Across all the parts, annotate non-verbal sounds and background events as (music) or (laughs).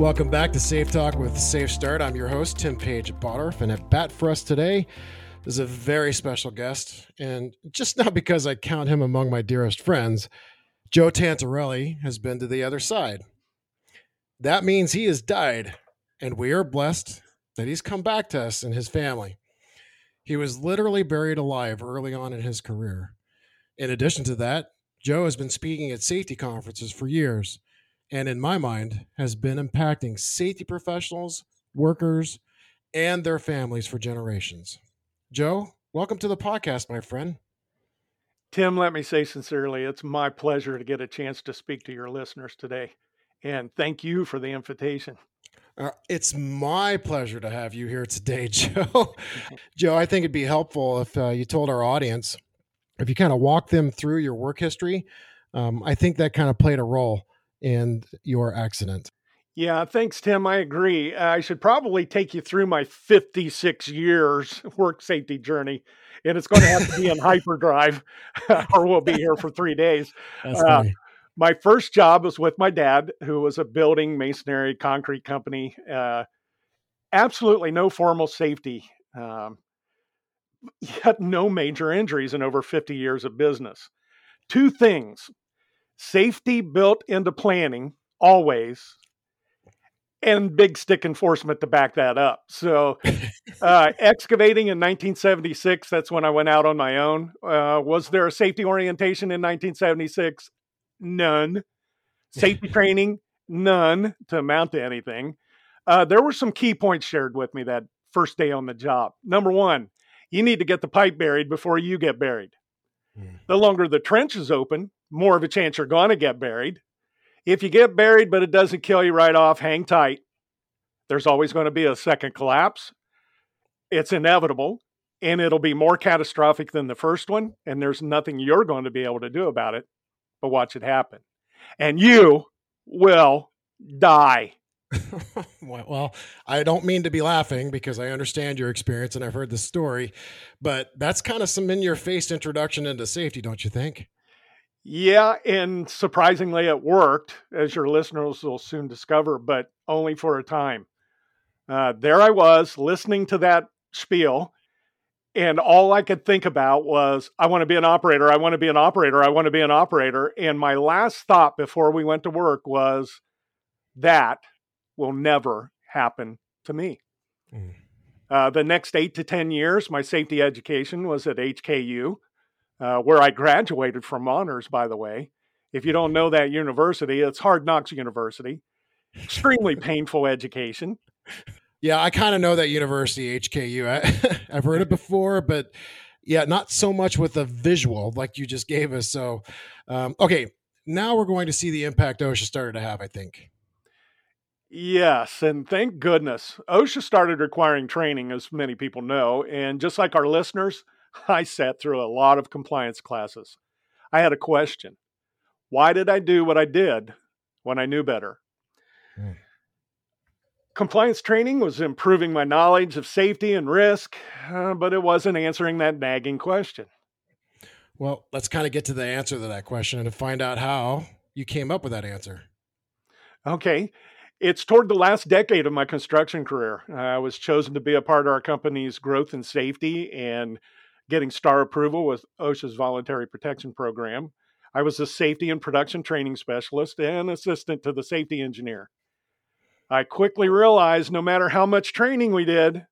Welcome back to Safe Talk with Safe Start. I'm your host, Tim Page Bottorff, and at bat for us today is a very special guest. And just not because I count him among my dearest friends, Joe Tantarelli has been to the other side. That means he has died, and we are blessed that he's come back to us and his family. He was literally buried alive early on in his career. In addition to that, Joe has been speaking at safety conferences for years and in my mind has been impacting safety professionals, workers, and their families for generations. Joe, welcome to the podcast, my friend. Tim, let me say sincerely, it's my pleasure to get a chance to speak to your listeners today. And thank you for the invitation. Uh, it's my pleasure to have you here today, (laughs) Joe. (laughs) Joe, I think it'd be helpful if uh, you told our audience, if you kind of walk them through your work history. Um, I think that kind of played a role and your accident. Yeah, thanks, Tim. I agree. I should probably take you through my 56 years (laughs) work safety journey, and it's going to have to be in (laughs) hyperdrive, (laughs) or we'll be here for three days. Uh, my first job was with my dad, who was a building masonry concrete company. Uh, absolutely no formal safety, um, yet no major injuries in over 50 years of business. Two things safety built into planning always and big stick enforcement to back that up. So, (laughs) uh, excavating in 1976, that's when I went out on my own. Uh, was there a safety orientation in 1976? None. Safety (laughs) training? None to amount to anything. Uh, there were some key points shared with me that first day on the job. Number one, you need to get the pipe buried before you get buried. Mm. The longer the trench is open, more of a chance you're going to get buried. If you get buried, but it doesn't kill you right off, hang tight. There's always going to be a second collapse. It's inevitable, and it'll be more catastrophic than the first one. And there's nothing you're going to be able to do about it but watch it happen. And you will die. (laughs) well, I don't mean to be laughing because I understand your experience and I've heard the story, but that's kind of some in your face introduction into safety, don't you think? Yeah, and surprisingly, it worked, as your listeners will soon discover, but only for a time. Uh, there I was listening to that spiel, and all I could think about was, I want to be an operator. I want to be an operator. I want to be an operator. And my last thought before we went to work was, that will never happen to me. Mm. Uh, the next eight to 10 years, my safety education was at HKU uh, where I graduated from honors, by the way. If you don't know that university, it's Hard Knocks University. Extremely (laughs) painful education. Yeah, I kind of know that university, HKU. I, (laughs) I've heard it (laughs) before, but yeah, not so much with the visual like you just gave us. So, um, okay, now we're going to see the impact OSHA started to have, I think. Yes, and thank goodness. OSHA started requiring training, as many people know. And just like our listeners, I sat through a lot of compliance classes. I had a question Why did I do what I did when I knew better? Mm. Compliance training was improving my knowledge of safety and risk, uh, but it wasn't answering that nagging question. Well, let's kind of get to the answer to that question and to find out how you came up with that answer. Okay. It's toward the last decade of my construction career. I was chosen to be a part of our company's growth and safety and getting STAR approval with OSHA's voluntary protection program. I was a safety and production training specialist and assistant to the safety engineer. I quickly realized no matter how much training we did,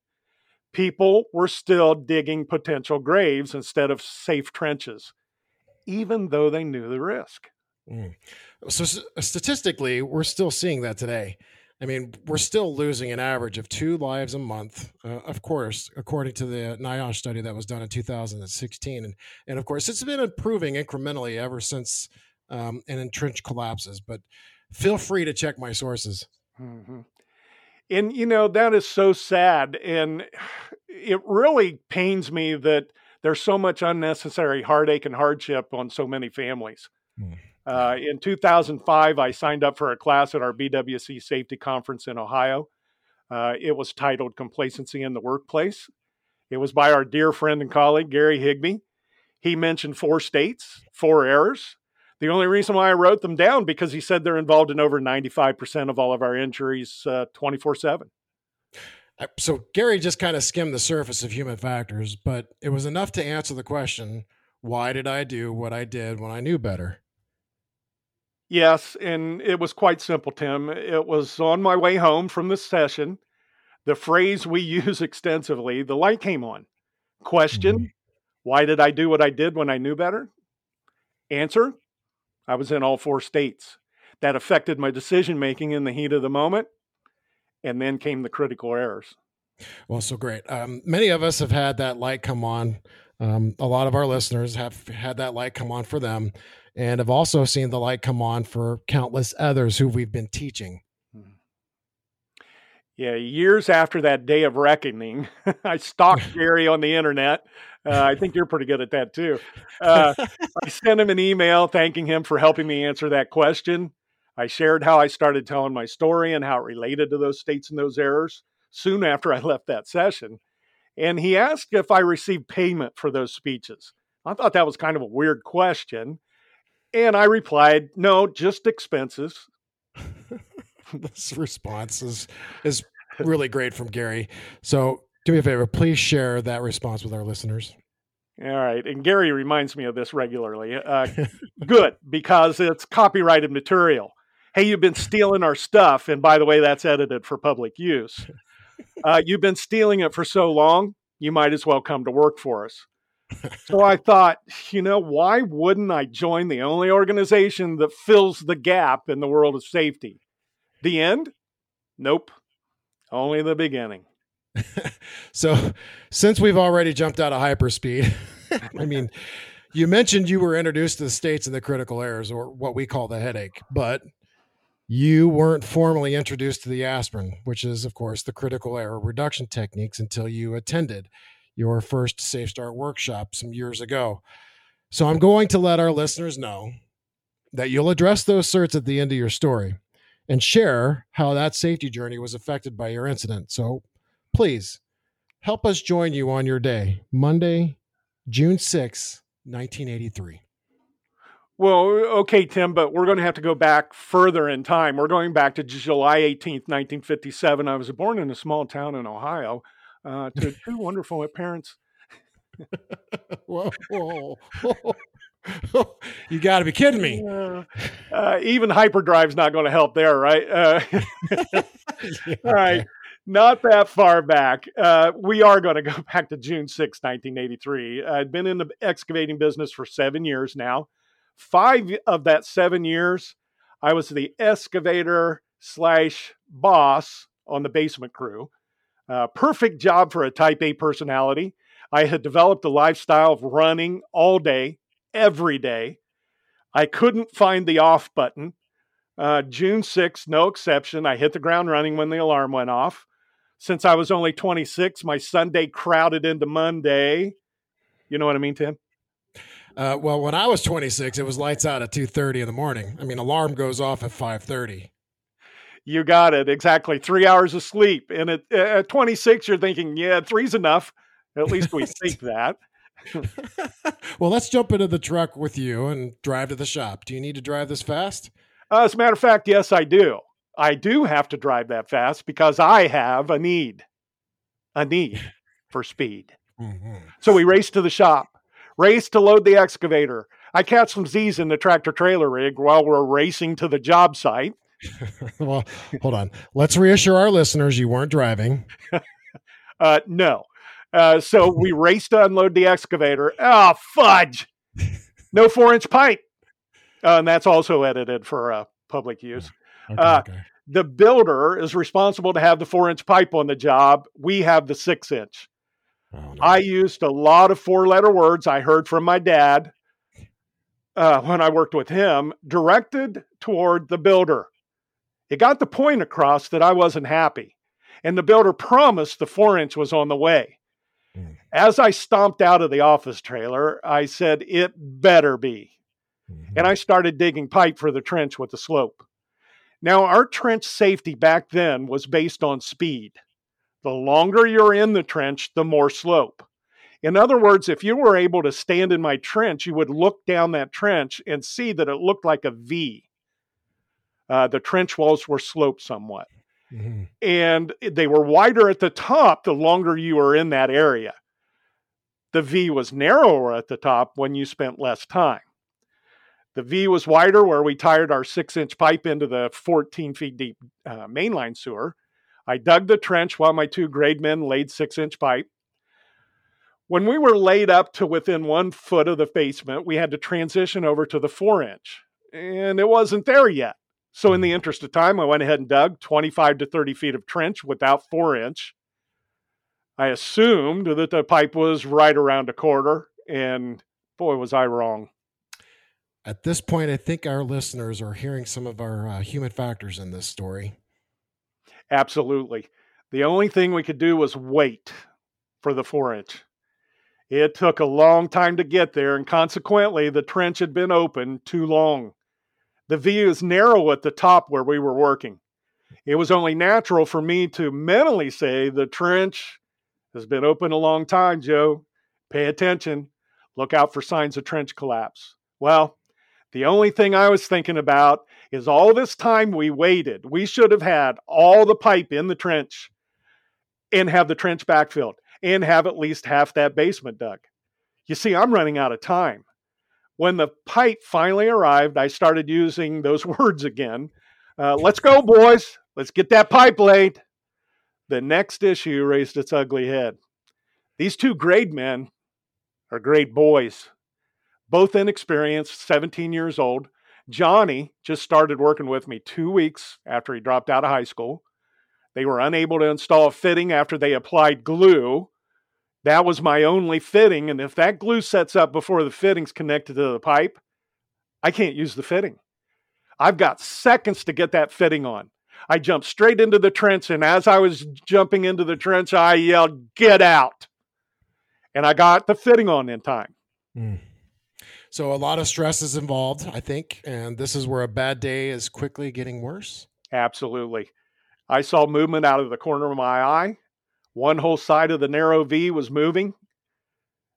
people were still digging potential graves instead of safe trenches, even though they knew the risk. Mm. So, statistically, we're still seeing that today. I mean, we're still losing an average of two lives a month, uh, of course, according to the NIOSH study that was done in 2016. And, and of course, it's been improving incrementally ever since um, an entrenched collapses. But feel free to check my sources. Mm-hmm. And, you know, that is so sad. And it really pains me that there's so much unnecessary heartache and hardship on so many families. Mm. Uh, in 2005, I signed up for a class at our BWC safety conference in Ohio. Uh, it was titled Complacency in the Workplace. It was by our dear friend and colleague, Gary Higbee. He mentioned four states, four errors The only reason why I wrote them down because he said they're involved in over 95% of all of our injuries 24 uh, 7. So Gary just kind of skimmed the surface of human factors, but it was enough to answer the question why did I do what I did when I knew better? Yes, and it was quite simple, Tim. It was on my way home from the session. The phrase we (laughs) use extensively, the light came on. Question mm-hmm. Why did I do what I did when I knew better? Answer I was in all four states. That affected my decision making in the heat of the moment. And then came the critical errors. Well, so great. Um, many of us have had that light come on. Um, a lot of our listeners have had that light come on for them and have also seen the light come on for countless others who we've been teaching. Hmm. Yeah, years after that day of reckoning, (laughs) I stalked (laughs) Gary on the internet. Uh, I think you're pretty good at that too. Uh, (laughs) I sent him an email thanking him for helping me answer that question. I shared how I started telling my story and how it related to those states and those errors soon after I left that session. And he asked if I received payment for those speeches. I thought that was kind of a weird question. And I replied, no, just expenses. (laughs) this response is, is really great from Gary. So do me a favor, please share that response with our listeners. All right. And Gary reminds me of this regularly. Uh, good, because it's copyrighted material. Hey, you've been stealing our stuff. And by the way, that's edited for public use. (laughs) Uh, you've been stealing it for so long, you might as well come to work for us (laughs) so I thought, you know, why wouldn't I join the only organization that fills the gap in the world of safety? The end? Nope. Only the beginning. (laughs) so, since we've already jumped out of hyperspeed, (laughs) I mean, you mentioned you were introduced to the states and the critical errors, or what we call the headache, but you weren't formally introduced to the aspirin, which is, of course, the critical error reduction techniques until you attended your first Safe Start workshop some years ago. So I'm going to let our listeners know that you'll address those certs at the end of your story and share how that safety journey was affected by your incident. So please help us join you on your day, Monday, June 6, 1983. Well, okay, Tim, but we're going to have to go back further in time. We're going back to July 18th, 1957. I was born in a small town in Ohio uh, to two wonderful parents. (laughs) whoa, whoa, whoa. (laughs) you got to be kidding me. Uh, uh, even hyperdrive's not going to help there, right? Uh, yeah. (laughs) All right. Not that far back. Uh, we are going to go back to June 6, 1983. I'd been in the excavating business for seven years now. Five of that seven years, I was the excavator slash boss on the basement crew. Uh, perfect job for a type A personality. I had developed a lifestyle of running all day, every day. I couldn't find the off button. Uh, June 6th, no exception. I hit the ground running when the alarm went off. Since I was only 26, my Sunday crowded into Monday. You know what I mean, Tim? Uh, well, when I was 26, it was lights out at 2:30 in the morning. I mean, alarm goes off at 5:30. You got it. Exactly. Three hours of sleep. And at, at 26, you're thinking, yeah, three's enough. At least we (laughs) think that. (laughs) well, let's jump into the truck with you and drive to the shop. Do you need to drive this fast? Uh, as a matter of fact, yes, I do. I do have to drive that fast because I have a need, a need (laughs) for speed. Mm-hmm. So we race to the shop, race to load the excavator. I catch some Z's in the tractor trailer rig while we're racing to the job site. (laughs) well, hold on. Let's reassure our listeners you weren't driving. (laughs) uh, no. Uh, so (laughs) we raced to unload the excavator. Oh, fudge. No four inch pipe. Uh, and that's also edited for uh, public use. Okay, uh, okay. The builder is responsible to have the four inch pipe on the job. We have the six inch. Oh, no. I used a lot of four letter words I heard from my dad uh, when I worked with him, directed toward the builder. It got the point across that I wasn't happy, and the builder promised the four inch was on the way. Mm. As I stomped out of the office trailer, I said, It better be. Mm-hmm. And I started digging pipe for the trench with the slope. Now, our trench safety back then was based on speed. The longer you're in the trench, the more slope. In other words, if you were able to stand in my trench, you would look down that trench and see that it looked like a V. Uh, the trench walls were sloped somewhat. Mm-hmm. And they were wider at the top the longer you were in that area. The V was narrower at the top when you spent less time. The V was wider where we tied our six inch pipe into the 14 feet deep uh, mainline sewer. I dug the trench while my two grade men laid six inch pipe. When we were laid up to within one foot of the basement, we had to transition over to the four inch, and it wasn't there yet. So, in the interest of time, I went ahead and dug 25 to 30 feet of trench without four inch. I assumed that the pipe was right around a quarter, and boy, was I wrong. At this point, I think our listeners are hearing some of our uh, human factors in this story. Absolutely. The only thing we could do was wait for the four inch. It took a long time to get there, and consequently, the trench had been open too long. The view is narrow at the top where we were working. It was only natural for me to mentally say, The trench has been open a long time, Joe. Pay attention. Look out for signs of trench collapse. Well, the only thing I was thinking about is all this time we waited. We should have had all the pipe in the trench and have the trench backfilled and have at least half that basement dug. You see, I'm running out of time. When the pipe finally arrived, I started using those (laughs) words again. Uh, let's go, (laughs) boys. Let's get that pipe laid. The next issue raised its ugly head. These two grade men are great boys, both inexperienced, 17 years old. Johnny just started working with me two weeks after he dropped out of high school. They were unable to install a fitting after they applied glue. That was my only fitting. And if that glue sets up before the fitting's connected to the pipe, I can't use the fitting. I've got seconds to get that fitting on. I jumped straight into the trench. And as I was jumping into the trench, I yelled, Get out. And I got the fitting on in time. Mm. So a lot of stress is involved, I think. And this is where a bad day is quickly getting worse. Absolutely. I saw movement out of the corner of my eye. One whole side of the narrow V was moving.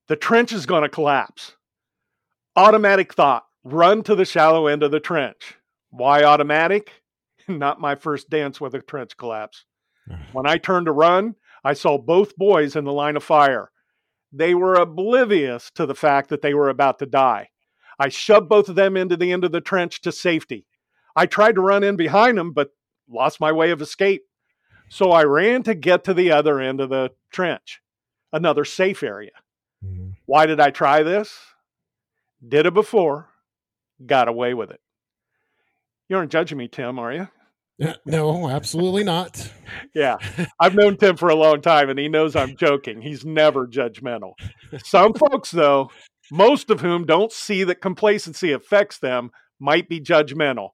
The trench is going to collapse. Automatic thought run to the shallow end of the trench. Why automatic? (laughs) Not my first dance with a trench collapse. (sighs) when I turned to run, I saw both boys in the line of fire. They were oblivious to the fact that they were about to die. I shoved both of them into the end of the trench to safety. I tried to run in behind them, but lost my way of escape. So I ran to get to the other end of the trench, another safe area. Mm-hmm. Why did I try this? Did it before, got away with it. You aren't judging me, Tim, are you? (laughs) No, absolutely not. yeah. (laughs) I've known Tim for a long time and he knows I'm joking. He's never judgmental. Some folks, though, most of whom don't see that complacency affects them, might be judgmental.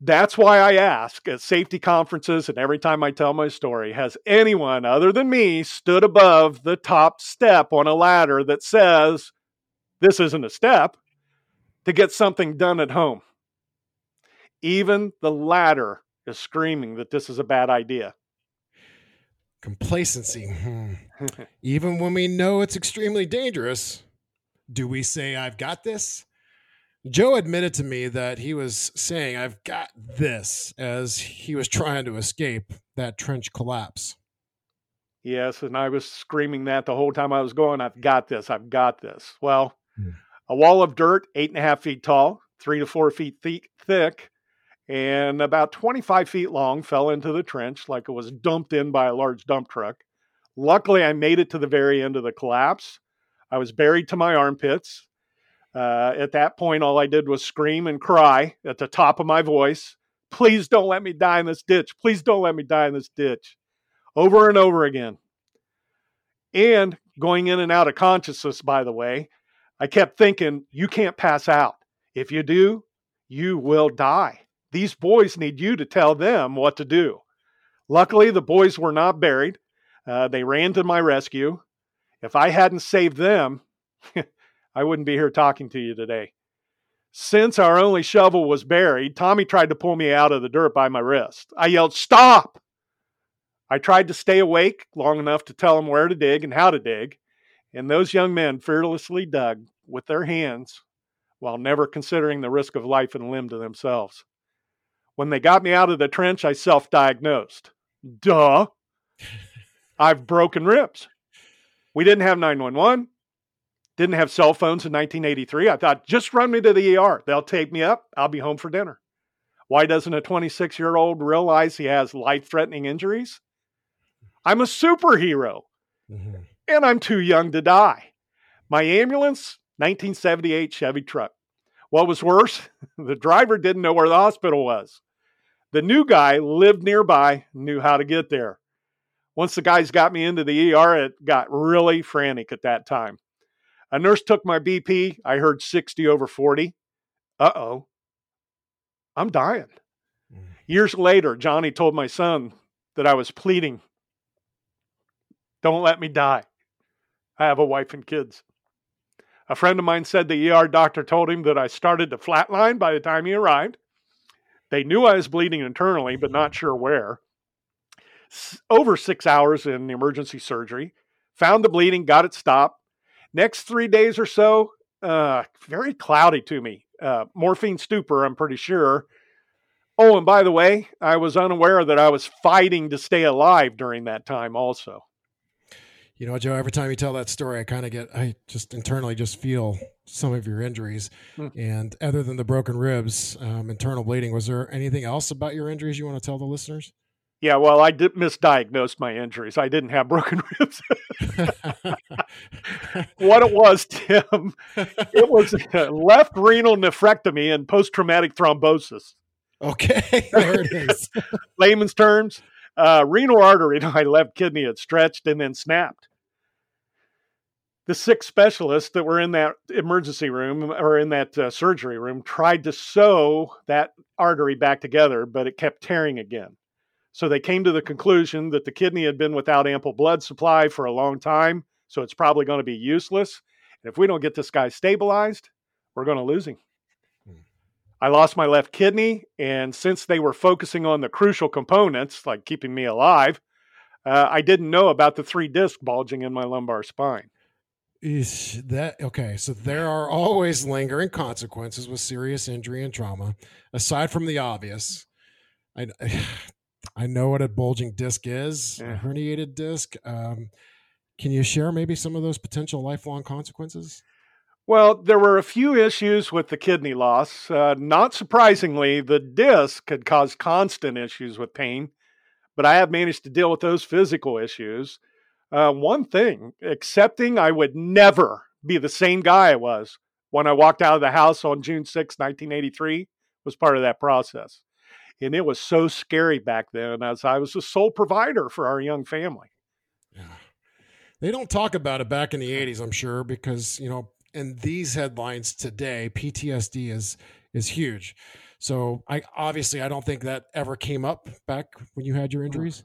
That's why I ask at safety conferences and every time I tell my story has anyone other than me stood above the top step on a ladder that says, This isn't a step, to get something done at home? Even the ladder is screaming that this is a bad idea. Complacency. Hmm. (laughs) Even when we know it's extremely dangerous, do we say, I've got this? Joe admitted to me that he was saying, I've got this, as he was trying to escape that trench collapse. Yes, and I was screaming that the whole time I was going, I've got this, I've got this. Well, hmm. a wall of dirt, eight and a half feet tall, three to four feet thick, and about 25 feet long, fell into the trench like it was dumped in by a large dump truck. Luckily, I made it to the very end of the collapse. I was buried to my armpits uh, at that point, all I did was scream and cry at the top of my voice, Please don't let me die in this ditch. Please don't let me die in this ditch. Over and over again. And going in and out of consciousness, by the way, I kept thinking, You can't pass out. If you do, you will die. These boys need you to tell them what to do. Luckily, the boys were not buried. Uh, they ran to my rescue. If I hadn't saved them, (laughs) I wouldn't be here talking to you today. Since our only shovel was buried, Tommy tried to pull me out of the dirt by my wrist. I yelled, Stop! I tried to stay awake long enough to tell him where to dig and how to dig. And those young men fearlessly dug with their hands while never considering the risk of life and limb to themselves. When they got me out of the trench, I self diagnosed. Duh. (laughs) I've broken ribs. We didn't have 911, didn't have cell phones in 1983. I thought, just run me to the ER. They'll take me up. I'll be home for dinner. Why doesn't a 26 year old realize he has life threatening injuries? I'm a superhero mm-hmm. and I'm too young to die. My ambulance, 1978 Chevy truck. What was worse, (laughs) the driver didn't know where the hospital was. The new guy lived nearby, knew how to get there. Once the guys got me into the ER, it got really frantic at that time. A nurse took my BP. I heard 60 over 40. Uh oh. I'm dying. Mm. Years later, Johnny told my son that I was pleading, Don't let me die. I have a wife and kids. A friend of mine said the ER doctor told him that I started to flatline by the time he arrived. They knew I was bleeding internally, but not sure where over six hours in emergency surgery, found the bleeding, got it stopped. Next three days or so, uh, very cloudy to me. Uh, morphine stupor, I'm pretty sure. Oh, and by the way, I was unaware that I was fighting to stay alive during that time also. You know, Joe, every time you tell that story, I kind of get, I just internally just feel some of your injuries. Mm. And other than the broken ribs, um, internal bleeding, was there anything else about your injuries you want to tell the listeners? Yeah, well, I did misdiagnose my injuries. I didn't have broken (laughs) ribs. what it was, Tim, it was (laughs) left renal nephrectomy and post traumatic thrombosis. Okay, (laughs) there it is. Layman's terms, uh, renal artery in my left kidney had stretched and then snapped. The six specialists that were in that emergency room or in that uh, surgery room tried to sew that artery back together, but it kept tearing again. So they came to the conclusion that the kidney had been without ample blood supply for a long time, so it's probably going to be useless. And if we don't get this guy stabilized, we're going to lose him. Hmm. I lost my left kidney, and since they were focusing on the crucial components, like keeping me alive, uh, I didn't know about the three disc bulging in my lumbar spine. Is that okay? So there are always lingering consequences with serious injury and trauma, aside from the obvious. I, (sighs) I know what a bulging disc is, yeah. a herniated disc. Um, can you share maybe some of those potential lifelong consequences? Well, there were a few issues with the kidney loss. Uh, not surprisingly, the disc had caused constant issues with pain, but I have managed to deal with those physical issues. Uh, one thing, accepting I would never be the same guy I was when I walked out of the house on June 6, 1983, was part of that process. And it was so scary back then as I was the sole provider for our young family. Yeah. They don't talk about it back in the 80s, I'm sure, because, you know, in these headlines today, PTSD is is huge. So I obviously I don't think that ever came up back when you had your injuries.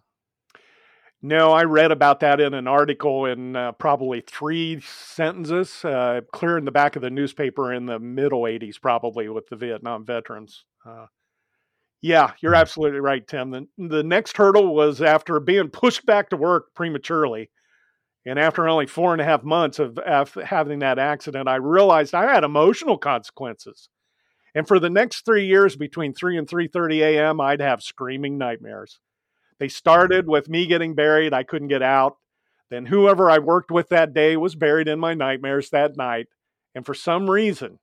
No, I read about that in an article in uh, probably three sentences, uh, clear in the back of the newspaper in the middle 80s, probably with the Vietnam veterans. Uh, yeah, you're absolutely right, Tim. The, the next hurdle was after being pushed back to work prematurely. And after only four and a half months of having that accident, I realized I had emotional consequences. And for the next three years, between 3 and 3.30 a.m., I'd have screaming nightmares. They mm-hmm. started with me getting buried. I couldn't get out. Then whoever I worked with that day was buried in my nightmares that night. And for some reason,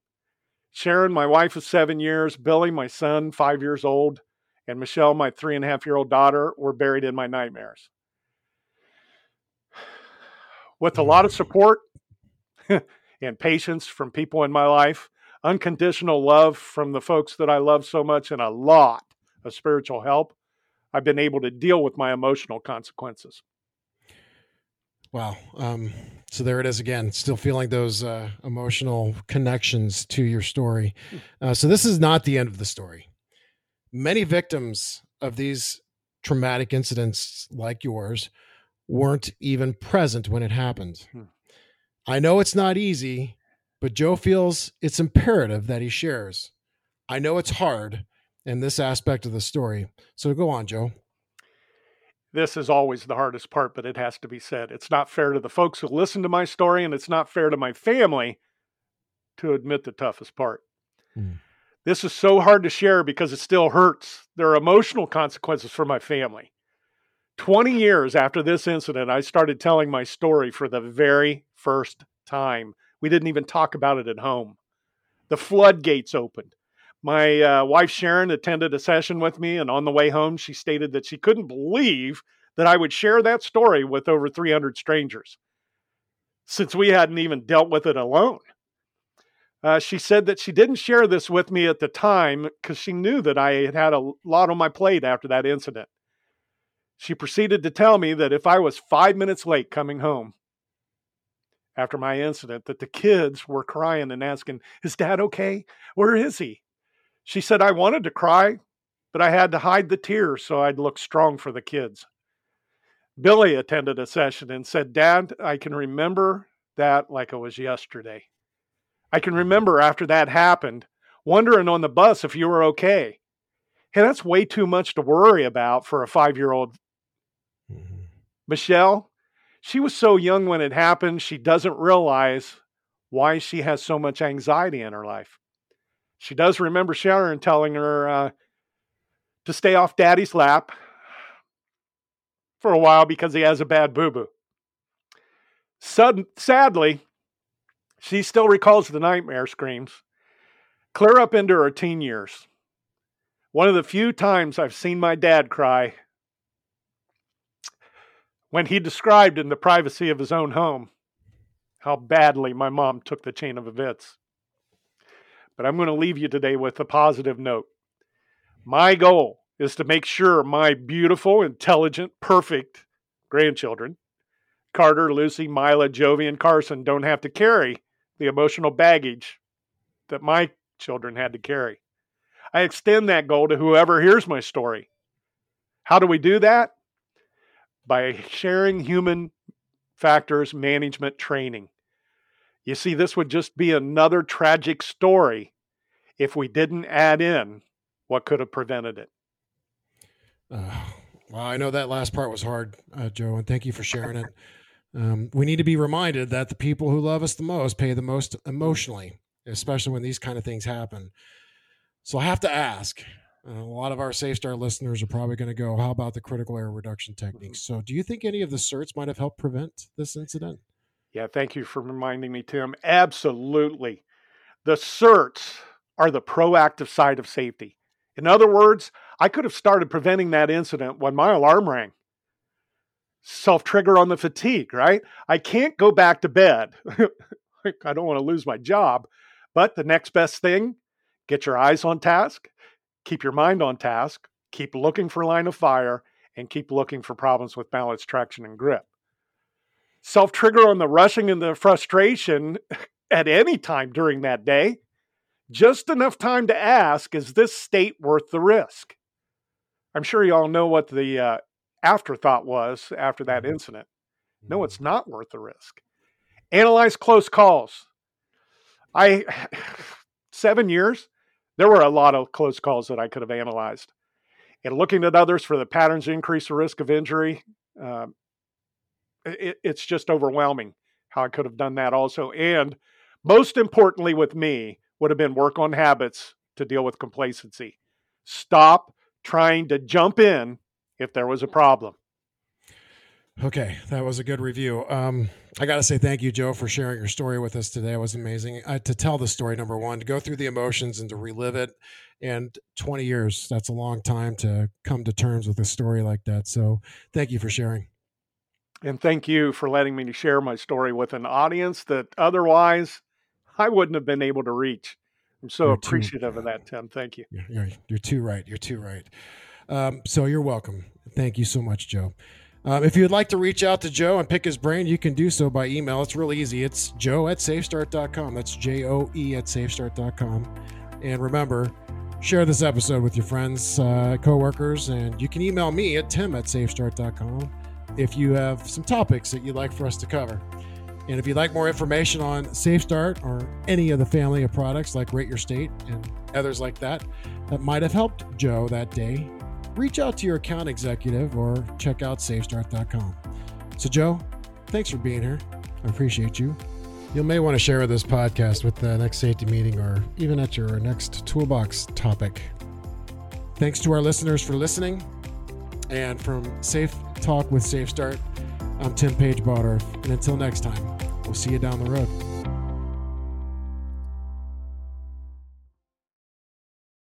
Sharon, my wife of seven years, Billy, my son, five years old, and Michelle, my three and a half year old daughter, were buried in my nightmares. With a lot of support (laughs) and patience from people in my life, unconditional love from the folks that I love so much, and a lot of spiritual help, I've been able to deal with my emotional consequences. Wow. Um, so there it is again, still feeling those uh, emotional connections to your story. Uh, so this is not the end of the story. Many victims of these traumatic incidents like yours weren't even present when it happened. Hmm. I know it's not easy, but Joe feels it's imperative that he shares. I know it's hard in this aspect of the story. So go on, Joe. This is always the hardest part, but it has to be said. It's not fair to the folks who listen to my story, and it's not fair to my family to admit the toughest part. Mm. This is so hard to share because it still hurts. There are emotional consequences for my family. 20 years after this incident, I started telling my story for the very first time. We didn't even talk about it at home. The floodgates opened. My uh, wife Sharon attended a session with me, and on the way home, she stated that she couldn't believe that I would share that story with over 300 strangers since we hadn't even dealt with it alone. Uh, she said that she didn't share this with me at the time because she knew that I had had a lot on my plate after that incident. She proceeded to tell me that if I was five minutes late coming home after my incident, that the kids were crying and asking, Is dad okay? Where is he? She said, I wanted to cry, but I had to hide the tears so I'd look strong for the kids. Billy attended a session and said, Dad, I can remember that like it was yesterday. I can remember after that happened, wondering on the bus if you were okay. Hey, that's way too much to worry about for a five year old. Mm-hmm. Michelle, she was so young when it happened, she doesn't realize why she has so much anxiety in her life. She does remember Sharon telling her uh, to stay off daddy's lap for a while because he has a bad boo boo. Sud- sadly, she still recalls the nightmare screams clear up into her teen years. One of the few times I've seen my dad cry when he described in the privacy of his own home how badly my mom took the chain of events. But I'm going to leave you today with a positive note. My goal is to make sure my beautiful, intelligent, perfect grandchildren, Carter, Lucy, Mila, Jovi, and Carson, don't have to carry the emotional baggage that my children had to carry. I extend that goal to whoever hears my story. How do we do that? By sharing human factors management training. You see, this would just be another tragic story if we didn't add in what could have prevented it. Uh, well, I know that last part was hard, uh, Joe, and thank you for sharing it. Um, we need to be reminded that the people who love us the most pay the most emotionally, especially when these kind of things happen. So I have to ask. Uh, a lot of our SafeStart listeners are probably going to go, "How about the critical error reduction techniques?" So, do you think any of the certs might have helped prevent this incident? Yeah, thank you for reminding me, Tim. Absolutely. The certs are the proactive side of safety. In other words, I could have started preventing that incident when my alarm rang. Self trigger on the fatigue, right? I can't go back to bed. (laughs) I don't want to lose my job. But the next best thing get your eyes on task, keep your mind on task, keep looking for line of fire, and keep looking for problems with balance, traction, and grip self trigger on the rushing and the frustration (laughs) at any time during that day. Just enough time to ask, is this state worth the risk? I'm sure you all know what the uh, afterthought was after that mm-hmm. incident. No, it's mm-hmm. not worth the risk. Analyze close calls. I, (sighs) seven years, there were a lot of close calls that I could have analyzed. And looking at others for the patterns increase the risk of injury, um, it, it's just overwhelming how I could have done that also. And most importantly, with me, would have been work on habits to deal with complacency. Stop trying to jump in if there was a problem. Okay, that was a good review. Um, I got to say thank you, Joe, for sharing your story with us today. It was amazing uh, to tell the story. Number one, to go through the emotions and to relive it. And 20 years—that's a long time to come to terms with a story like that. So, thank you for sharing. And thank you for letting me share my story with an audience that otherwise I wouldn't have been able to reach. I'm so you're appreciative too, of that, Tim. Thank you. You're, you're too right. You're too right. Um, so you're welcome. Thank you so much, Joe. Um, if you'd like to reach out to Joe and pick his brain, you can do so by email. It's real easy. It's joe at safestart.com. That's J O E at safestart.com. And remember, share this episode with your friends, uh, coworkers, and you can email me at tim at safestart.com if you have some topics that you'd like for us to cover. And if you'd like more information on SafeStart or any of the family of products like Rate Your State and others like that, that might have helped Joe that day, reach out to your account executive or check out safestart.com. So, Joe, thanks for being here. I appreciate you. You may want to share this podcast with the next safety meeting or even at your next toolbox topic. Thanks to our listeners for listening. And from Safe Talk with Safe Start, I'm Tim Page Bottorff. And until next time, we'll see you down the road.